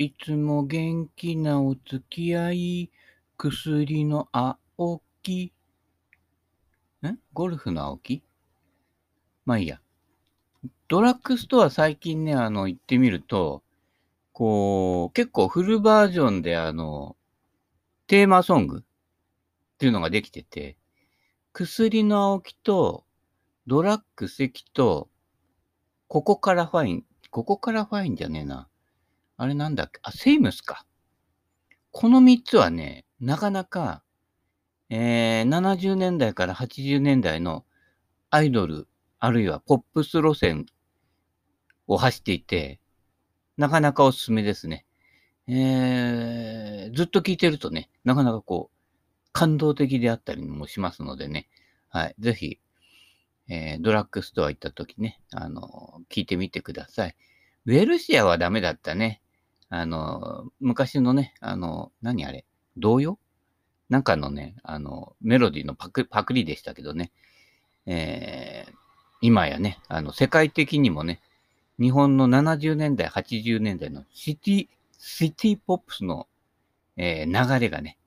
いつも元気なお付き合い、薬の青木。ん？ゴルフの青木？まあいいや。ドラッグストア最近ね、あの、行ってみると、こう、結構フルバージョンであの、テーマソングっていうのができてて、薬の青木と、ドラッグ関と、ここからファイン、ここからファインじゃねえな。あれなんだっけ？あ、セイムスか。この3つはね、なかなか、えー、70年代から80年代のアイドル、あるいはポップス路線を走っていて、なかなかおすすめですね。えー、ずっと聴いてるとね、なかなかこう、感動的であったりもしますのでね、はい、ぜひ、えー、ドラッグストア行った時ね、あの、聞いてみてください。ウェルシアはダメだったね。あの、昔のね、あの、何あれ？童謡？なんかのね、あの、メロディーのパクパクリでしたけどね、えー、今やね、あの、世界的にもね、日本の70年代、80年代のシティ、シティポップスの、えー、流れがね、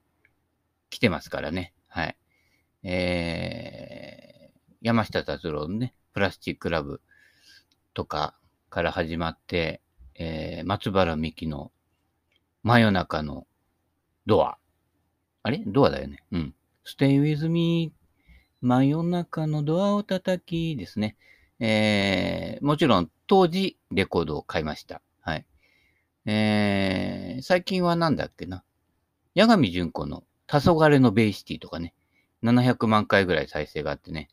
来てますからね。はい。えー、山下達郎のね、プラスチックラブとかから始まって、えー、松原美希の真夜中のドア。あれ？ドアだよね。うん。stay with me 真夜中のドアを叩きですね。えー、もちろん当時レコードを買いました。はい。えー、最近はなんだっけな。八神純子の黄昏のベイシティとかね。700万回ぐらい再生があってね。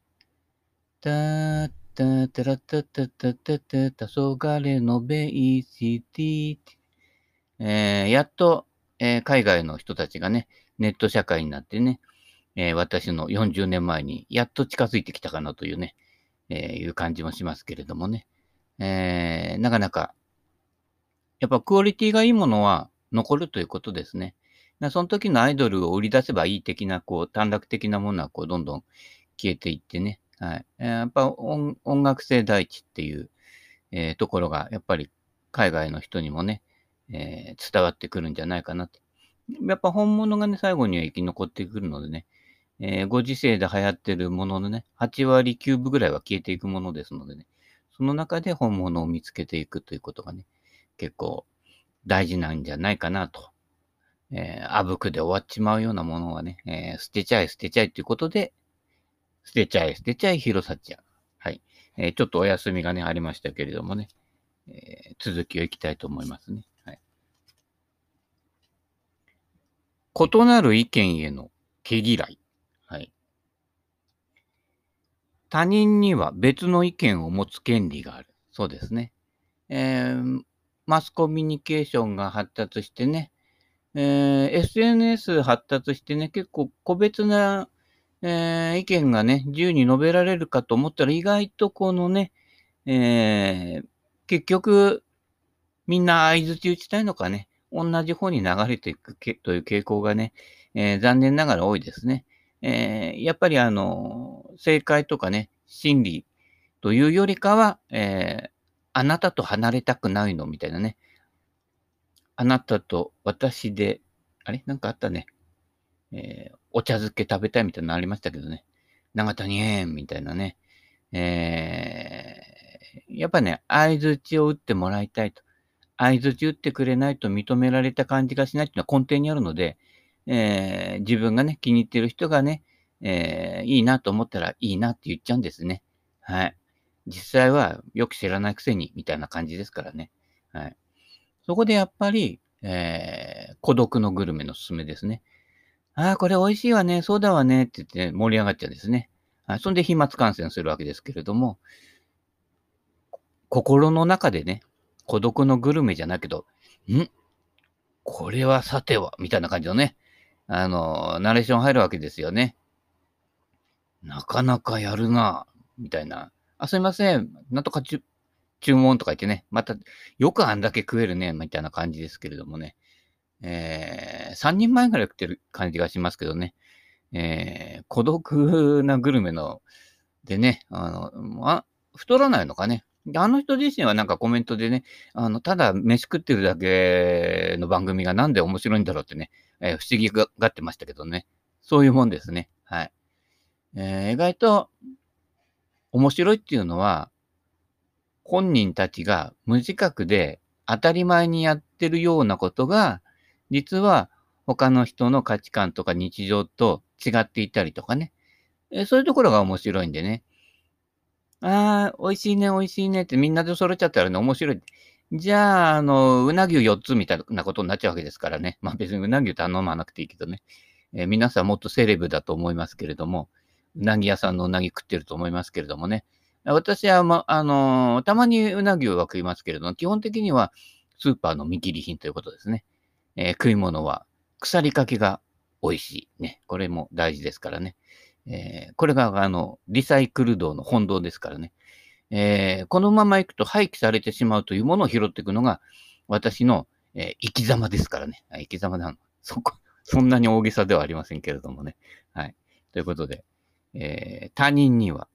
たーたたらたたたたたたそがれのベイシティえー、やっと、えー、海外の人たちがね、ネット社会になってね、えー、私の40年前にやっと近づいてきたかなというね、え、いう感じもしますけれどもね。え、なかなか、やっぱクオリティがいいものは残るということですね。その時のアイドルを売り出せばいい的な、こう、短絡的なものは、こう、どんどん消えていってね。はい。やっぱ音楽性第一っていう、えー、ところが、やっぱり海外の人にもね、えー、伝わってくるんじゃないかなと。やっぱ本物がね、最後には生き残ってくるのでね、えー、ご時世で流行ってるもののね、8割9分ぐらいは消えていくものですのでね、その中で本物を見つけていくということがね、結構大事なんじゃないかなと。えー、あぶくで終わっちまうようなものはね、えー、捨てちゃえ捨てちゃえということで、捨てちゃえ捨てちゃえ広さちゃん。はい。えー、ちょっとお休みがね、ありましたけれどもね、えー、続きをいきたいと思いますね。はい。異なる意見への毛嫌い。はい。他人には別の意見を持つ権利がある。そうですね。えー、マスコミュニケーションが発達してね、えー、SNS 発達してね、結構個別な、えー、意見がね、自由に述べられるかと思ったら、意外とこのね、えー、結局、みんな相づち打ちたいのかね、同じ方に流れていくという傾向がね、えー、残念ながら多いですね。え、やっぱりあの、正解とかね、真理というよりかは、え、あなたと離れたくないのみたいなね、あなたと私で、あれ？なんかあったね。えー、お茶漬け食べたいみたいなのありましたけどね。長谷園みたいなね。えー、やっぱね、合図値を打ってもらいたいと。合図値打ってくれないと認められた感じがしないっていうのは根底にあるので、えー、自分がね、気に入ってる人がね、えー、いいなと思ったらいいなって言っちゃうんですね。はい。実際はよく知らないくせに、みたいな感じですからね。はい。そこでやっぱり、えー、孤独のグルメのすすめですね。ああ、これ美味しいわね、そうだわね、って言って盛り上がっちゃうんですね。はい、そんで飛沫感染するわけですけれども、心の中でね、孤独のグルメじゃないけど、ん？これはさては、みたいな感じのね、あの、ナレーション入るわけですよね。なかなかやるな、みたいな。あ、すいません。なんとか注文とか言ってね、また、よくあんだけ食えるね、みたいな感じですけれどもね。えー、3人前ぐらい食ってる感じがしますけどね。えー、孤独なグルメの、でね、あの、ま、太らないのかね。あの人自身はなんかコメントでね、あの、ただ飯食ってるだけの番組がなんで面白いんだろうってね、えー、不思議がってましたけどね。そういうもんですね。はい。えー、意外と面白いっていうのは、本人たちが無自覚で当たり前にやってるようなことが、実は他の人の価値観とか日常と違っていたりとかね。え、そういうところが面白いんでね。ああ、美味しいね、美味しいねってみんなで揃っちゃったらね、面白い。じゃあ、あの、うなぎ4つみたいなことになっちゃうわけですからね。まあ別にうなぎ頼まなくていいけどね。えー、皆さんもっとセレブだと思いますけれども、うなぎ屋さんのうなぎ食ってると思いますけれどもね。私は、ま、あのー、たまにうなぎは食いますけれども、基本的にはスーパーの見切り品ということですね。えー、食い物は腐りかけが美味しい。ね。これも大事ですからね。えー、これが、あの、リサイクル道の本堂ですからね。えー、このまま行くと廃棄されてしまうというものを拾っていくのが、私の、え、生き様ですからね。生き様なの。そこ、そんなに大げさではありませんけれどもね。はい。ということで、え、他人には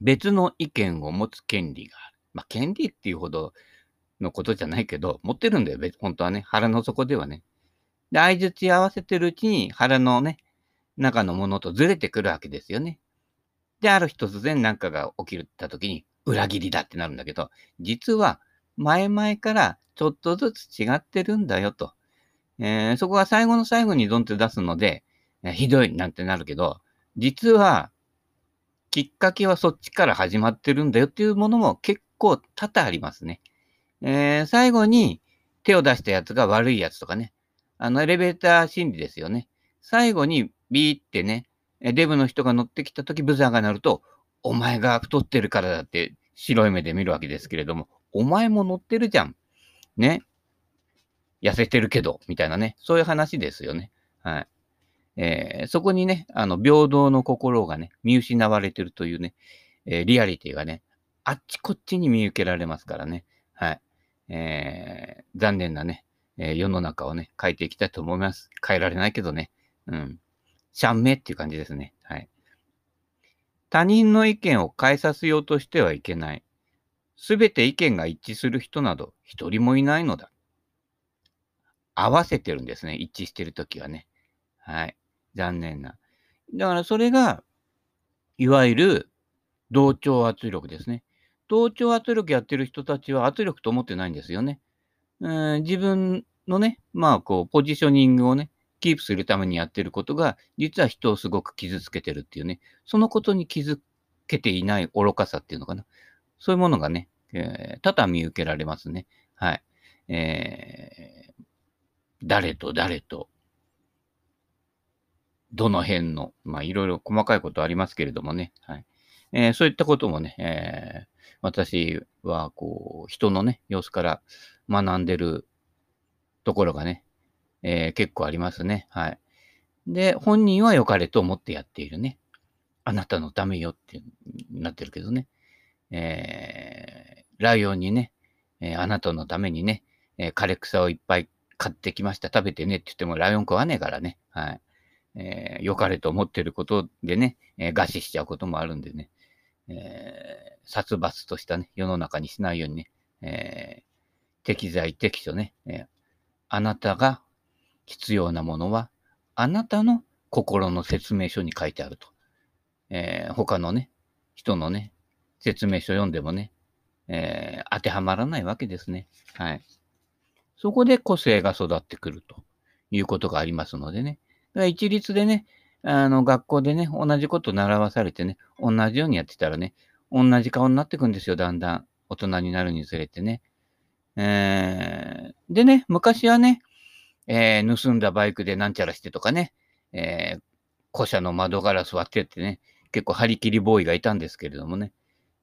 別の意見を持つ権利がある。まあ、権利っていうほどのことじゃないけど、持ってるんだよ、本当はね。腹の底ではね。で、相槌合わせてるうちに腹のね、中のものとずれてくるわけですよね。で、ある日突然何かが起きた時に裏切りだってなるんだけど、実は前々からちょっとずつ違ってるんだよと。えー、そこが最後の最後にドンって出すので、ひどいなんてなるけど、実はきっかけはそっちから始まってるんだよっていうものも結構多々ありますね。えー、最後に手を出したやつが悪いやつとかね。あのエレベーター心理ですよね。最後にビーってね、デブの人が乗ってきたときブザーが鳴ると、お前が太ってるからだって白い目で見るわけですけれども、お前も乗ってるじゃん。ね。痩せてるけど、みたいなね。そういう話ですよね。はい。えー、そこにね、あの、平等の心がね、見失われてるというね、えー、リアリティがね、あっちこっちに見受けられますからね。えー、残念なね、えー、世の中をね、変えていきたいと思います。変えられないけどね。うん。シャンメっていう感じですね。はい。他人の意見を変えさせようとしてはいけない。すべて意見が一致する人など一人もいないのだ。合わせてるんですね。一致してるときはね。はい。残念な。だからそれが、いわゆる同調圧力ですね。同調圧力やってる人たちは圧力と思ってないんですよね。うん自分のね、まあこう、ポジショニングをね、キープするためにやってることが、実は人をすごく傷つけてるっていうね、そのことに気づけていない愚かさっていうのかな。そういうものがね、えー、多々見受けられますね。はい。えー、誰と誰と、どの辺の、まあいろいろ細かいことありますけれどもね。はい。えー、そういったこともね、えー、私はこう、人のね、様子から学んでるところがね、えー、結構ありますね。はい。で、本人は良かれと思ってやっているね。あなたのためよってなってるけどね。えー、ライオンにね、えー、あなたのためにね、えー、枯れ草をいっぱい買ってきました。食べてねって言ってもライオン食わねえからね。はい。えー、良かれと思ってることでね、えー、餓死しちゃうこともあるんでね。えー、殺伐としたね、世の中にしないようにね、えー、適材適所ね、えー、あなたが必要なものは、あなたの心の説明書に書いてあると。えー、他のね、人のね、説明書読んでもね、えー、当てはまらないわけですね。はい。そこで個性が育ってくるということがありますのでね。だから一律でね、あの、学校でね、同じこと習わされてね、同じようにやってたらね、同じ顔になってくんですよ、だんだん。大人になるにつれてね。えー、でね、昔はね、えー、盗んだバイクでなんちゃらしてとかね、えー、古車の窓ガラス割ってってね、結構張り切りボーイがいたんですけれどもね、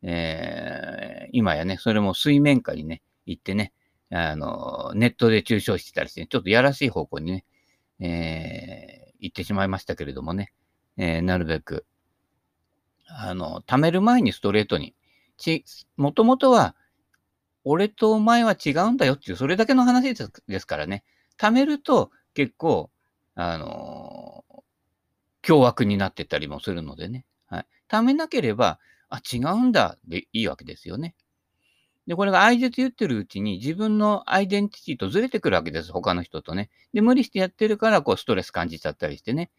えー、今やね、それも水面下にね、行ってね、あの、ネットで中傷してたりして、ちょっとやらしい方向にね、えー、行ってしまいましたけれどもね、えー、なるべく、あの、貯める前にストレートに、ち、もともとは、俺とお前は違うんだよっていう、それだけの話ですからね。貯めると結構、あのー、凶悪になってたりもするのでね。はい。貯めなければ、あ、違うんだでいいわけですよね。で、これが相絶言ってるうちに自分のアイデンティティとずれてくるわけです。他の人とね。で、無理してやってるから、こう、ストレス感じちゃったりしてね。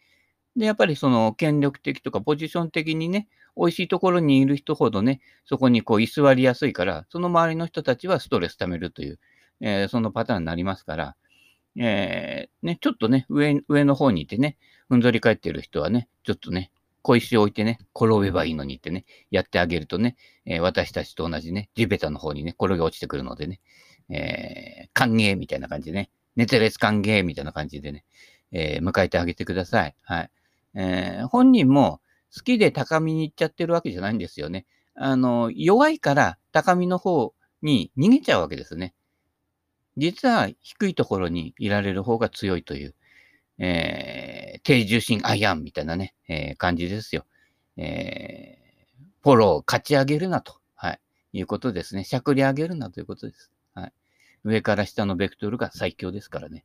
で、やっぱりその権力的とかポジション的にね、美味しいところにいる人ほどね、そこにこう居座りやすいから、その周りの人たちはストレス溜めるという、えー、そのパターンになりますから、えー、ね、ちょっとね、上、上の方にいてね、ふんぞり返ってる人はね、ちょっとね、小石を置いてね、転べばいいのにってね、やってあげるとね、えー、私たちと同じね、地べたの方にね、転げ落ちてくるのでね、えー、歓迎みたいな感じでね、ネテレス歓迎みたいな感じでね、えー、迎えてあげてください。はい。えー、本人も好きで高みに行っちゃってるわけじゃないんですよね。あの、弱いから高みの方に逃げちゃうわけですね。実は低いところにいられる方が強いという、えー、低重心アイアンみたいなね、えー、感じですよ。えー、フォローを勝ち上げるなと、はい、いうことですね。しゃくり上げるなということです。はい。上から下のベクトルが最強ですからね。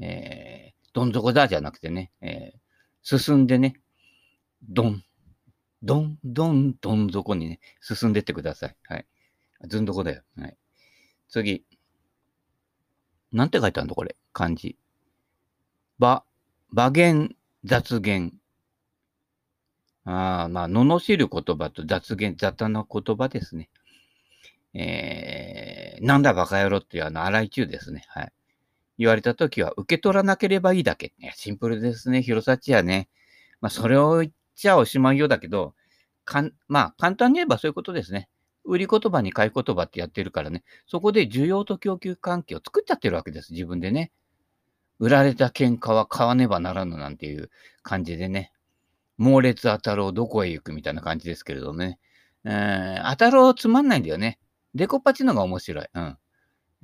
えー、どん底だじゃなくてね、えー、進んでね、どん、どん、どん、どん底にね、進んでってください。はい。ずんどこだよ。はい。次。なんて書いてあるのこれ。漢字。ば、馬言、雑言。ああ、まあ、罵る言葉と雑言、雑多な言葉ですね。えー、なんだバカ野郎っていうあの、荒井中ですね。はい。言われたときは、受け取らなければいいだけ。いや、シンプルですね。広さちやね。まあ、それを言っちゃおしまいようだけど、かん、まあ、簡単に言えばそういうことですね。売り言葉に買い言葉ってやってるからね、そこで需要と供給関係を作っちゃってるわけです、自分でね。売られた喧嘩は買わねばならぬなんていう感じでね、猛烈当たろうどこへ行くみたいな感じですけれどね。えー、当たろうつまんないんだよね。デコパチのが面白い。うん。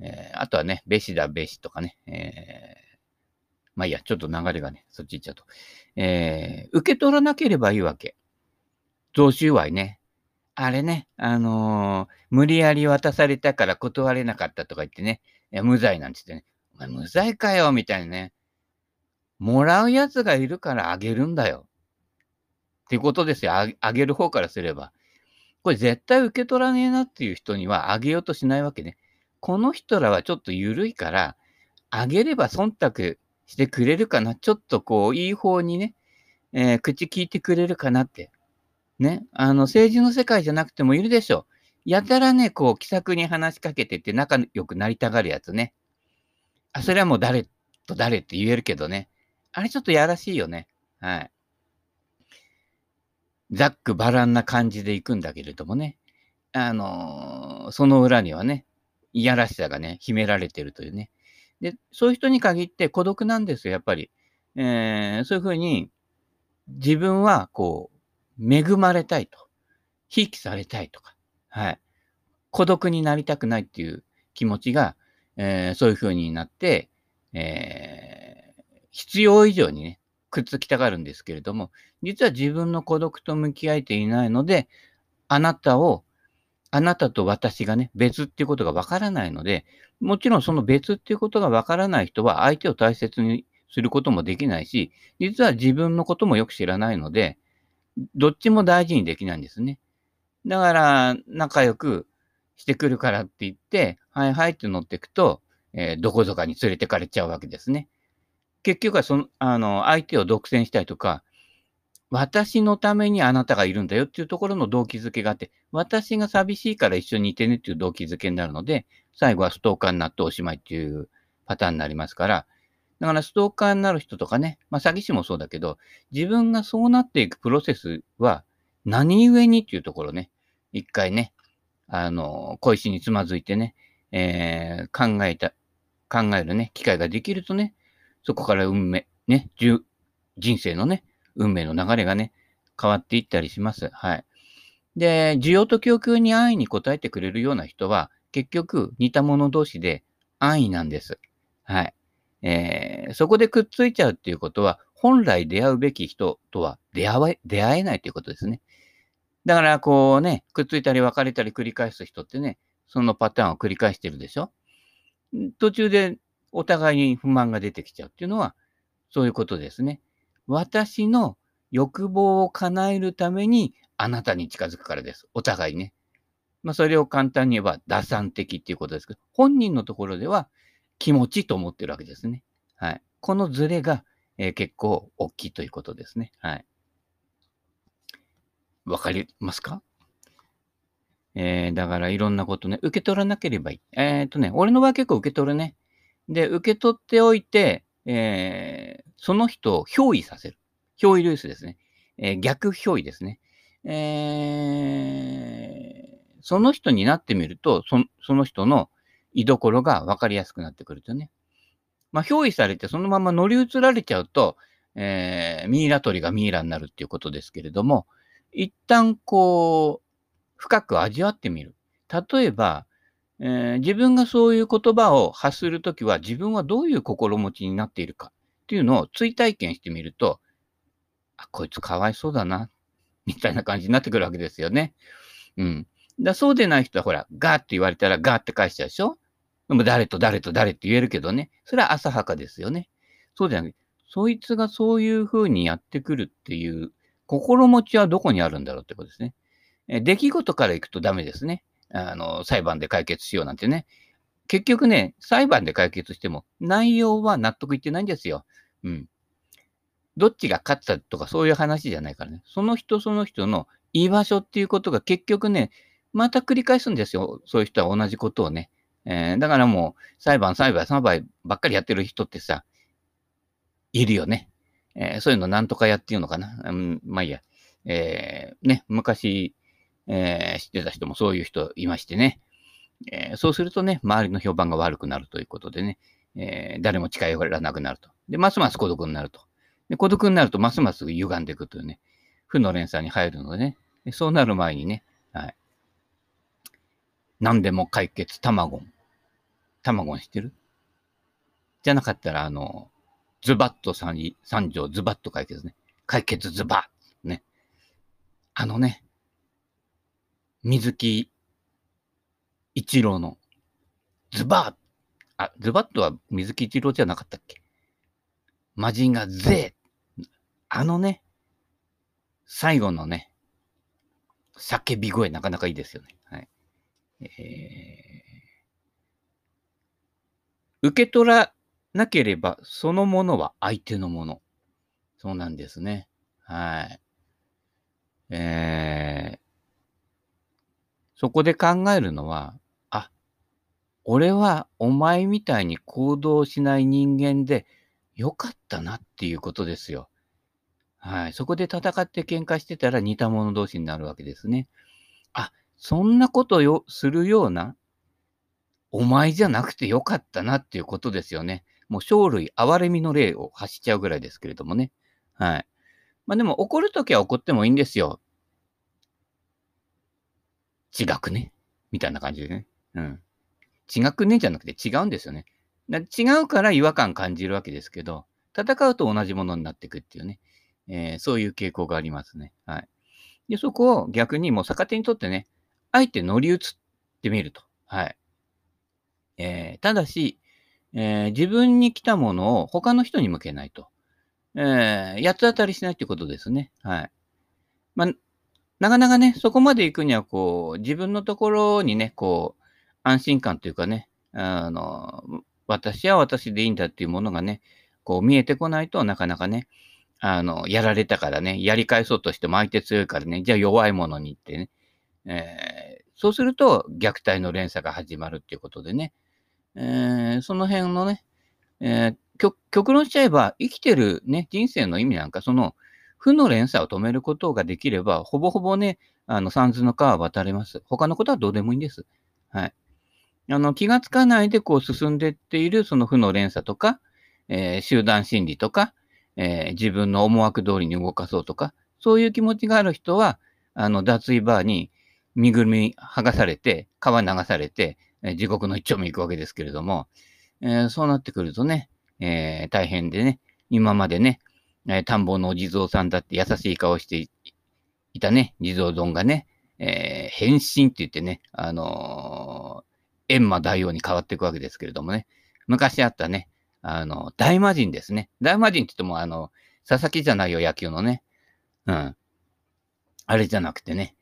えー、あとはね、べしだべしとかね。えー、まあいいや、ちょっと流れがね、そっち行っちゃうと。えー、受け取らなければいいわけ。贈収賄ね。あれね、あのー、無理やり渡されたから断れなかったとか言ってね、無罪なんつってね、お前無罪かよ、みたいなね。もらうやつがいるからあげるんだよ。っていうことですよ。ああげる方からすれば。これ絶対受け取らねえなっていう人にはあげようとしないわけね。この人らはちょっと緩いから、あげれば忖度してくれるかな。ちょっとこう、いい方にね、えー、口聞いてくれるかなってね、あの、政治の世界じゃなくてもいるでしょ。やたらね、こう、気さくに話しかけてって仲良くなりたがるやつね。あ、それはもう誰と誰って言えるけどね。あれちょっとやらしいよね。はい。ざっくばらんな感じで行くんだけれどもね。あのー、その裏にはね、いやらしさがね、秘められてるというね。で、そういう人に限って孤独なんですよ、やっぱり。えー、そういうふうに、自分はこう、恵まれたいと。ひいきされたいとか。はい。孤独になりたくないっていう気持ちが、えー、そういう風になって、えー、必要以上にね、くっつきたがるんですけれども、実は自分の孤独と向き合えていないので、あなたを、あなたと私がね、別っていうことがわからないので、もちろんその別っていうことがわからない人は相手を大切にすることもできないし、実は自分のこともよく知らないので、どっちも大事にできないんですね。だから、仲良くしてくるからって言って、はいはいって乗っていくと、えー、どこぞかに連れてかれちゃうわけですね。結局はその、あの、相手を独占したいとか、私のためにあなたがいるんだよっていうところの動機づけがあって、私が寂しいから一緒にいてねっていう動機づけになるので、最後はストーカーになっておしまいっていうパターンになりますから、だからストーカーになる人とかね、まあ詐欺師もそうだけど、自分がそうなっていくプロセスは何故にっていうところね、一回ね、あの、小石につまずいてね、えー、考えた、考えるね、機会ができるとね、そこから運命、ね、人生のね、運命の流れがね、変わっていったりします。はい。で、需要と供給に安易に応えてくれるような人は、結局似た者同士で安易なんです。はい。えー、そこでくっついちゃうっていうことは、本来出会うべき人とは出会え出会えないということですね。だから、こうね、くっついたり別れたり繰り返す人ってね、そのパターンを繰り返してるでしょ？途中でお互いに不満が出てきちゃうっていうのは、そういうことですね。私の欲望を叶えるためにあなたに近づくからです。お互いね。まあ、それを簡単に言えば打算的っていうことですけど、本人のところでは気持ちと思ってるわけですね。はい。このズレが、えー、結構大きいということですね。はい。わかりますか？えー、だからいろんなことね、受け取らなければいい。えっ、とね、俺の場合結構受け取るね。で、受け取っておいて、えー、その人を憑依させる。憑依ルースですね。えー、逆憑依ですね。えー、その人になってみると、そその人の居所が分かりやすくなってくるとね。まあ、憑依されてそのまま乗り移られちゃうと、えー、ミイラ取りがミイラになるっていうことですけれども、一旦こう、深く味わってみる。例えば、えー、自分がそういう言葉を発するときは自分はどういう心持ちになっているかっていうのを追体験してみると、あ、こいつかわいそうだな、みたいな感じになってくるわけですよね。うん。だそうでない人はほら、ガーって言われたらガーって返しちゃうでしょでも誰と誰と誰って言えるけどね。それは浅はかですよね。そうじゃなくて、そいつがそういう風にやってくるっていう心持ちはどこにあるんだろうってことですね。え出来事から行くとダメですね。あの、裁判で解決しようなんてね。結局ね、裁判で解決しても内容は納得いってないんですよ。うん。どっちが勝ったとかそういう話じゃないからね。その人その人の居場所っていうことが結局ね、また繰り返すんですよ。そういう人は同じことをね。えー、だからもう、裁判、裁判、裁判ばっかりやってる人ってさ、いるよね。えー、そういうのなんとかやっていうのかな。うん、まあいいや。えー、ね、昔、えー、知ってた人もそういう人いましてね。えー、そうするとね、周りの評判が悪くなるということでね、えー、誰も近寄らなくなると。で、ますます孤独になると。で、孤独になるとますます歪んでいくというね、負の連鎖に入るのでね、でそうなる前にね、はい。何でも解決、卵。卵知ってる？じゃなかったら、あの、ズバッと三条、ズバッと解決ね。解決ズバッね。あのね、水木一郎のズバッあ、ズバッとは水木一郎じゃなかったっけ？魔人がゼーあのね、最後のね、叫び声なかなかいいですよね。はい。えー、受け取らなければ、そのものは相手のもの。そうなんですね。はい。えー、そこで考えるのは、あ、俺はお前みたいに行動しない人間でよかったなっていうことですよ。はい。そこで戦って喧嘩してたら似た者同士になるわけですね。あ、そんなことをするような、お前じゃなくてよかったなっていうことですよね。もう生類憐れみの例を発しちゃうぐらいですけれどもね。はい。まあでも怒るときは怒ってもいいんですよ。違くねみたいな感じでね。うん。違くねじゃなくて違うんですよね。だ違うから違和感感じるわけですけど、戦うと同じものになっていくっていうね。えー、そういう傾向がありますね。はい。で、そこを逆にもう逆手にとってね、あえて乗り移ってみると。はい。えー、ただし、えー、自分に来たものを他の人に向けないと。えー、八つ当たりしないってことですね。はい。まあ、なかなかね、そこまで行くには、こう、自分のところにね、こう、安心感というかね、あの、私は私でいいんだっていうものがね、こう見えてこないとなかなかね、あの、やられたからね、やり返そうとしても相手強いからね、じゃあ弱いものにってね、えー、そうすると虐待の連鎖が始まるっていうことでね、えー、その辺のね、えー、極論しちゃえば、生きてるね、人生の意味なんか、その、負の連鎖を止めることができれば、ほぼほぼね、あの、三途の川は渡れます。他のことはどうでもいいんです。はい。あの、気がつかないでこう進んでっているその負の連鎖とか、えー、集団心理とか、えー、自分の思惑通りに動かそうとか、そういう気持ちがある人は、あの、脱衣バーに身ぐるみ剥がされて、川流されて、え地獄の一丁目行くわけですけれども、え、そうなってくるとね、え、大変でね、今までね、え、田んぼのお地蔵さんだって優しい顔していたね、地蔵丼がね、え変身って言ってね、あの閻魔大王に変わっていくわけですけれどもね、昔あったね、あの、大魔神ですね。大魔神って言っても、あの、佐々木じゃないよ、野球のね。うん。あれじゃなくてね、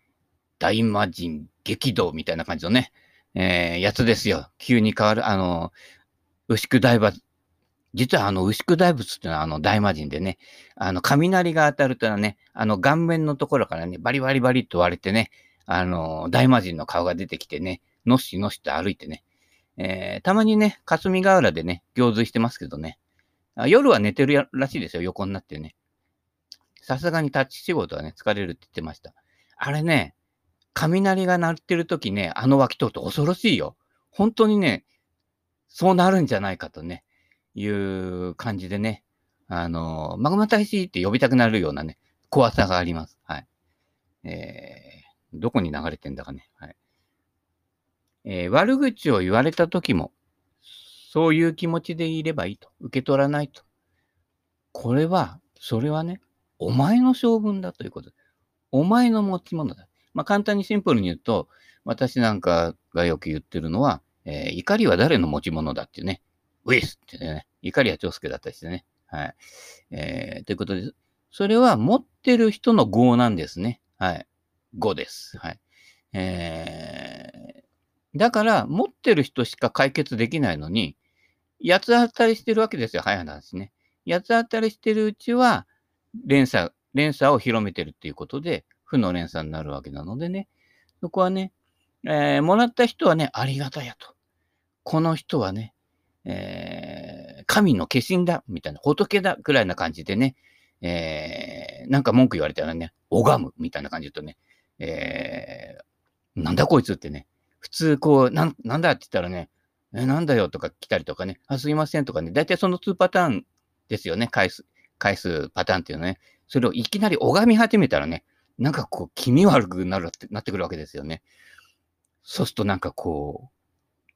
大魔神激動みたいな感じのね、えー、やつですよ。急に変わる、あの、牛久大仏、実はあの牛久大仏っていうのはあの大魔神でね、あの雷が当たるとね、あの顔面のところからね、バリバリバリと割れてね、あの大魔神の顔が出てきてね、のっしのっしと歩いてね、えー、たまにね、霞ヶ浦でね、行水してますけどね、夜は寝てるらしいですよ、横になってね。さすがに立ち仕事はね、疲れるって言ってました。あれね、雷が鳴ってる時ね、あの脇通って恐ろしいよ。本当にね、そうなるんじゃないかとね、いう感じでね、あの、マグマ大使って呼びたくなるようなね、怖さがあります。はい。えー、どこに流れてんだかね。はい。えー、悪口を言われた時も、そういう気持ちでいればいいと。受け取らないと。これは、それはね、お前の性分だということ。お前の持ち物だ。まあ、簡単にシンプルに言うと、私なんかがよく言ってるのは、えー、怒りは誰の持ち物だっていうね、ウィスってね、怒りは長介だったりしてね。はい。えー、ということで、それは持ってる人の業なんですね。はい。語です。はい。えー、だから、持ってる人しか解決できないのに、八つ当たりしてるわけですよ。早い話ね。八つ当たりしてるうちは、連鎖、連鎖を広めてるっていうことで、負の連鎖になるわけなのでね。そこはね、えー、もらった人はね、ありがたやと。この人はね、えー、神の化身だ、みたいな、仏だ、くらいな感じでね、えー、なんか文句言われたらね、拝む、みたいな感じとね、えー、なんだこいつってね、普通こう、なん、なんだって言ったらね、え、なんだよとか来たりとかね、あ、すいませんとかね、大体その2パターンですよね、返す、返すパターンっていうのね。それをいきなり拝み始めたらね、なんかこう、気味悪くなるってなってくるわけですよね。そうするとなんかこ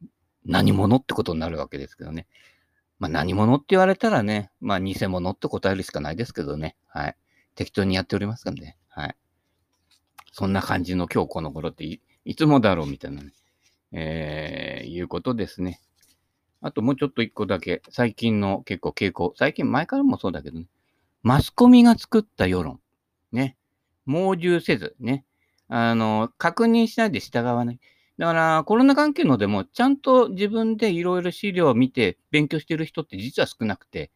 う、何者ってことになるわけですけどね。まあ何者って言われたらね、まあ偽物って答えるしかないですけどね。はい。適当にやっておりますからね。はい。そんな感じの今日この頃っていいつもだろうみたいなね。えー、いうことですね。あともうちょっと一個だけ、最近の結構傾向、最近前からもそうだけどね。マスコミが作った世論。ね。猛獣せず、ね。あの、確認しないで従わない。だから、コロナ関係のでも、ちゃんと自分でいろいろ資料を見て勉強してる人って実は少なくて、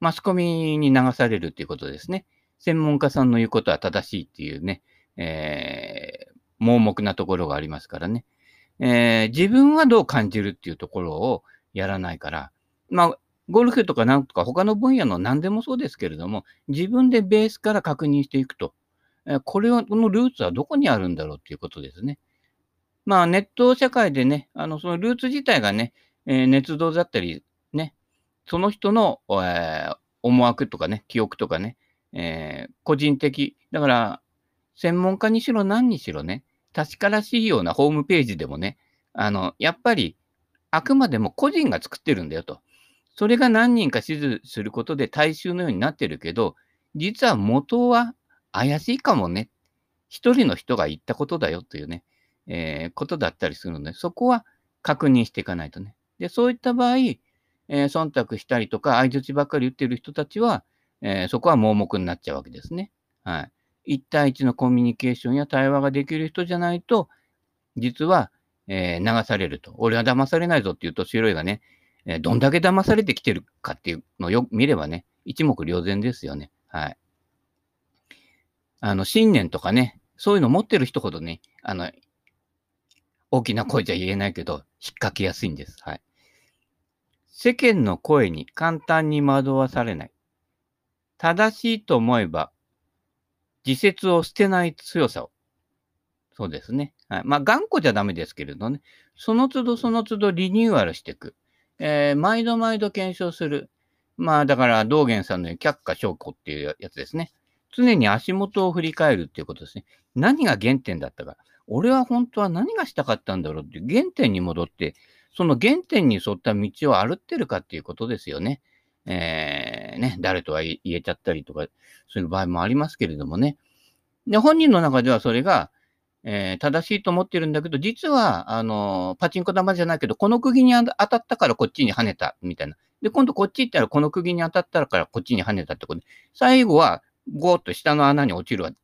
マスコミに流されるっていうことですね。専門家さんの言うことは正しいっていうね、えー、盲目なところがありますからね。えー、自分はどう感じるっていうところをやらないから、まあ、ゴルフとかなんとか他の分野の何でもそうですけれども、自分でベースから確認していくと。これは、このルーツはどこにあるんだろうっていうことですね。まあ、ネット社会でね、あの、そのルーツ自体がね、えー、熱動だったり、ね、その人の、えー、思惑とかね、記憶とかね、えー、個人的。だから、専門家にしろ何にしろね、確からしいようなホームページでもね、あの、やっぱり、あくまでも個人が作ってるんだよと。それが何人か指示することで大衆のようになってるけど、実は元は怪しいかもね。一人の人が言ったことだよというね。えー、ことだったりするので、そこは確認していかないとね。で、そういった場合、えー、忖度したりとか、相槌ばっかり言ってる人たちは、えー、そこは盲目になっちゃうわけですね。はい。一対一のコミュニケーションや対話ができる人じゃないと、実は、えー、流されると。俺は騙されないぞっていうと、白いがね、え、どんだけ騙されてきてるかっていうのをよく見ればね、一目瞭然ですよね。はい。あの、信念とかね、そういうの持ってる人ほどね、あの、大きな声じゃ言えないけど、引っ掛けやすいんです。はい。世間の声に簡単に惑わされない。正しいと思えば、自説を捨てない強さを。そうですね。はい。まあ、頑固じゃダメですけれどね。その都度その都度リニューアルしていく。えー、毎度毎度検証する。まあ、だから、道元さんの却下証拠っていうやつですね。常に足元を振り返るっていうことですね。何が原点だったか。俺は本当は何がしたかったんだろうって原点に戻って、その原点に沿った道を歩ってるかっていうことですよね。えー、ね、誰とは言えちゃったりとか、そういう場合もありますけれどもね。で、本人の中ではそれが、えー、正しいと思ってるんだけど、実は、あの、パチンコ玉じゃないけど、この釘に当たったからこっちに跳ねた、みたいな。で、今度こっち行ったらこの釘に当たったからこっちに跳ねたってことで、最後は、ゴーッと下の穴に落ちる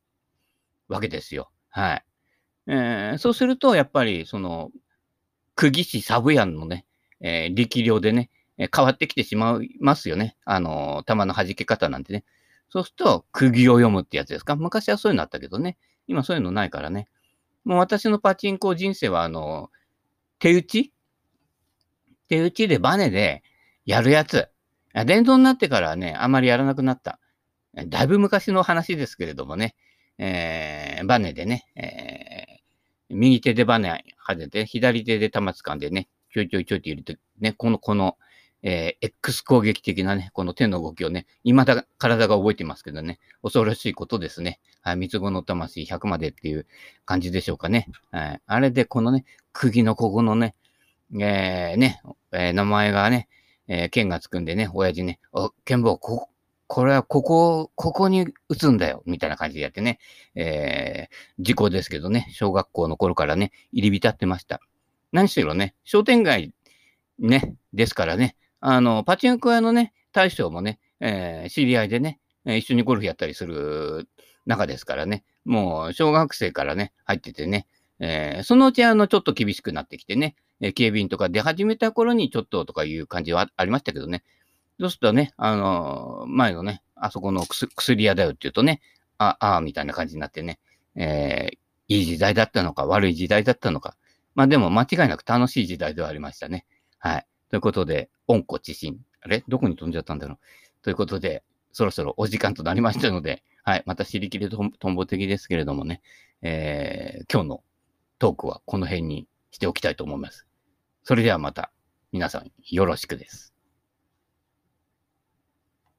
わけですよ。はい。えー、そうすると、やっぱり、その、釘師サブヤンのね、えー、力量でね、え変わってきてしまいますよね。あの、弾の弾け方なんてね。そうすると、釘を読むってやつですか？昔はそういうのあったけどね。今そういうのないからね。もう私のパチンコ人生は、あの、手打ち？手打ちでバネでやるやつ。電動になってからね、あまりやらなくなった。だいぶ昔の話ですけれどもね、えー、バネでね、えー、右手でバネはねて、左手で玉掴んでね、ちょいちょいちょいって入れて、ね、この、この、えー、X 攻撃的なね、この手の動きをね、未だ体が覚えてますけどね、恐ろしいことですね。はい、三つ子の魂100までっていう感じでしょうかね。はい、あれでこのね、釘のここのね、えー、ね、えー、名前がね、えー、剣がつくんでね、親父ね、お、剣棒、こ、これはここ、ここに打つんだよ、みたいな感じでやってね、えー、時効ですけどね、小学校の頃からね、入り浸ってました。何しろね、商店街ね、ですからね、あの、パチンコ屋のね、大将もね、えー、知り合いでね、一緒にゴルフやったりする中ですからね、もう小学生からね、入っててね、えー、そのうちあの、ちょっと厳しくなってきてね、え警備員とか出始めた頃にちょっととかいう感じはありましたけどね。そうするとね、あのー、前のね、あそこの薬屋だよって言うとね、あ、ああ、みたいな感じになってね、えー、いい時代だったのか、悪い時代だったのか。まあでも間違いなく楽しい時代ではありましたね。はい。ということで、温故知新。あれ？どこに飛んじゃったんだろうということで、そろそろお時間となりましたので、はい。また知りきりとんぼ的ですけれどもね、えー、今日のトークはこの辺にしておきたいと思います。それではまた皆さんよろしくです。